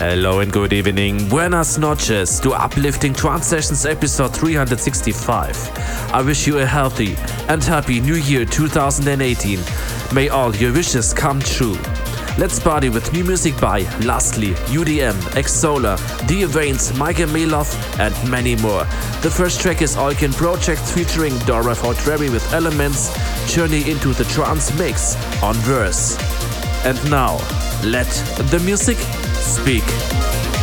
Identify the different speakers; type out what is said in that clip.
Speaker 1: Hello and good evening. Buenas noches to Uplifting Trance Sessions episode 365. I wish you a healthy and happy new year 2018. May all your wishes come true. Let's party with new music by Lostly, UDM, Exouler, The Avains, Michael Milov, and many more. The first track is Alcyone Project featuring Dora Foldvary with Elements, Journey into the Trance Mix on Verse. And now, let the music speak.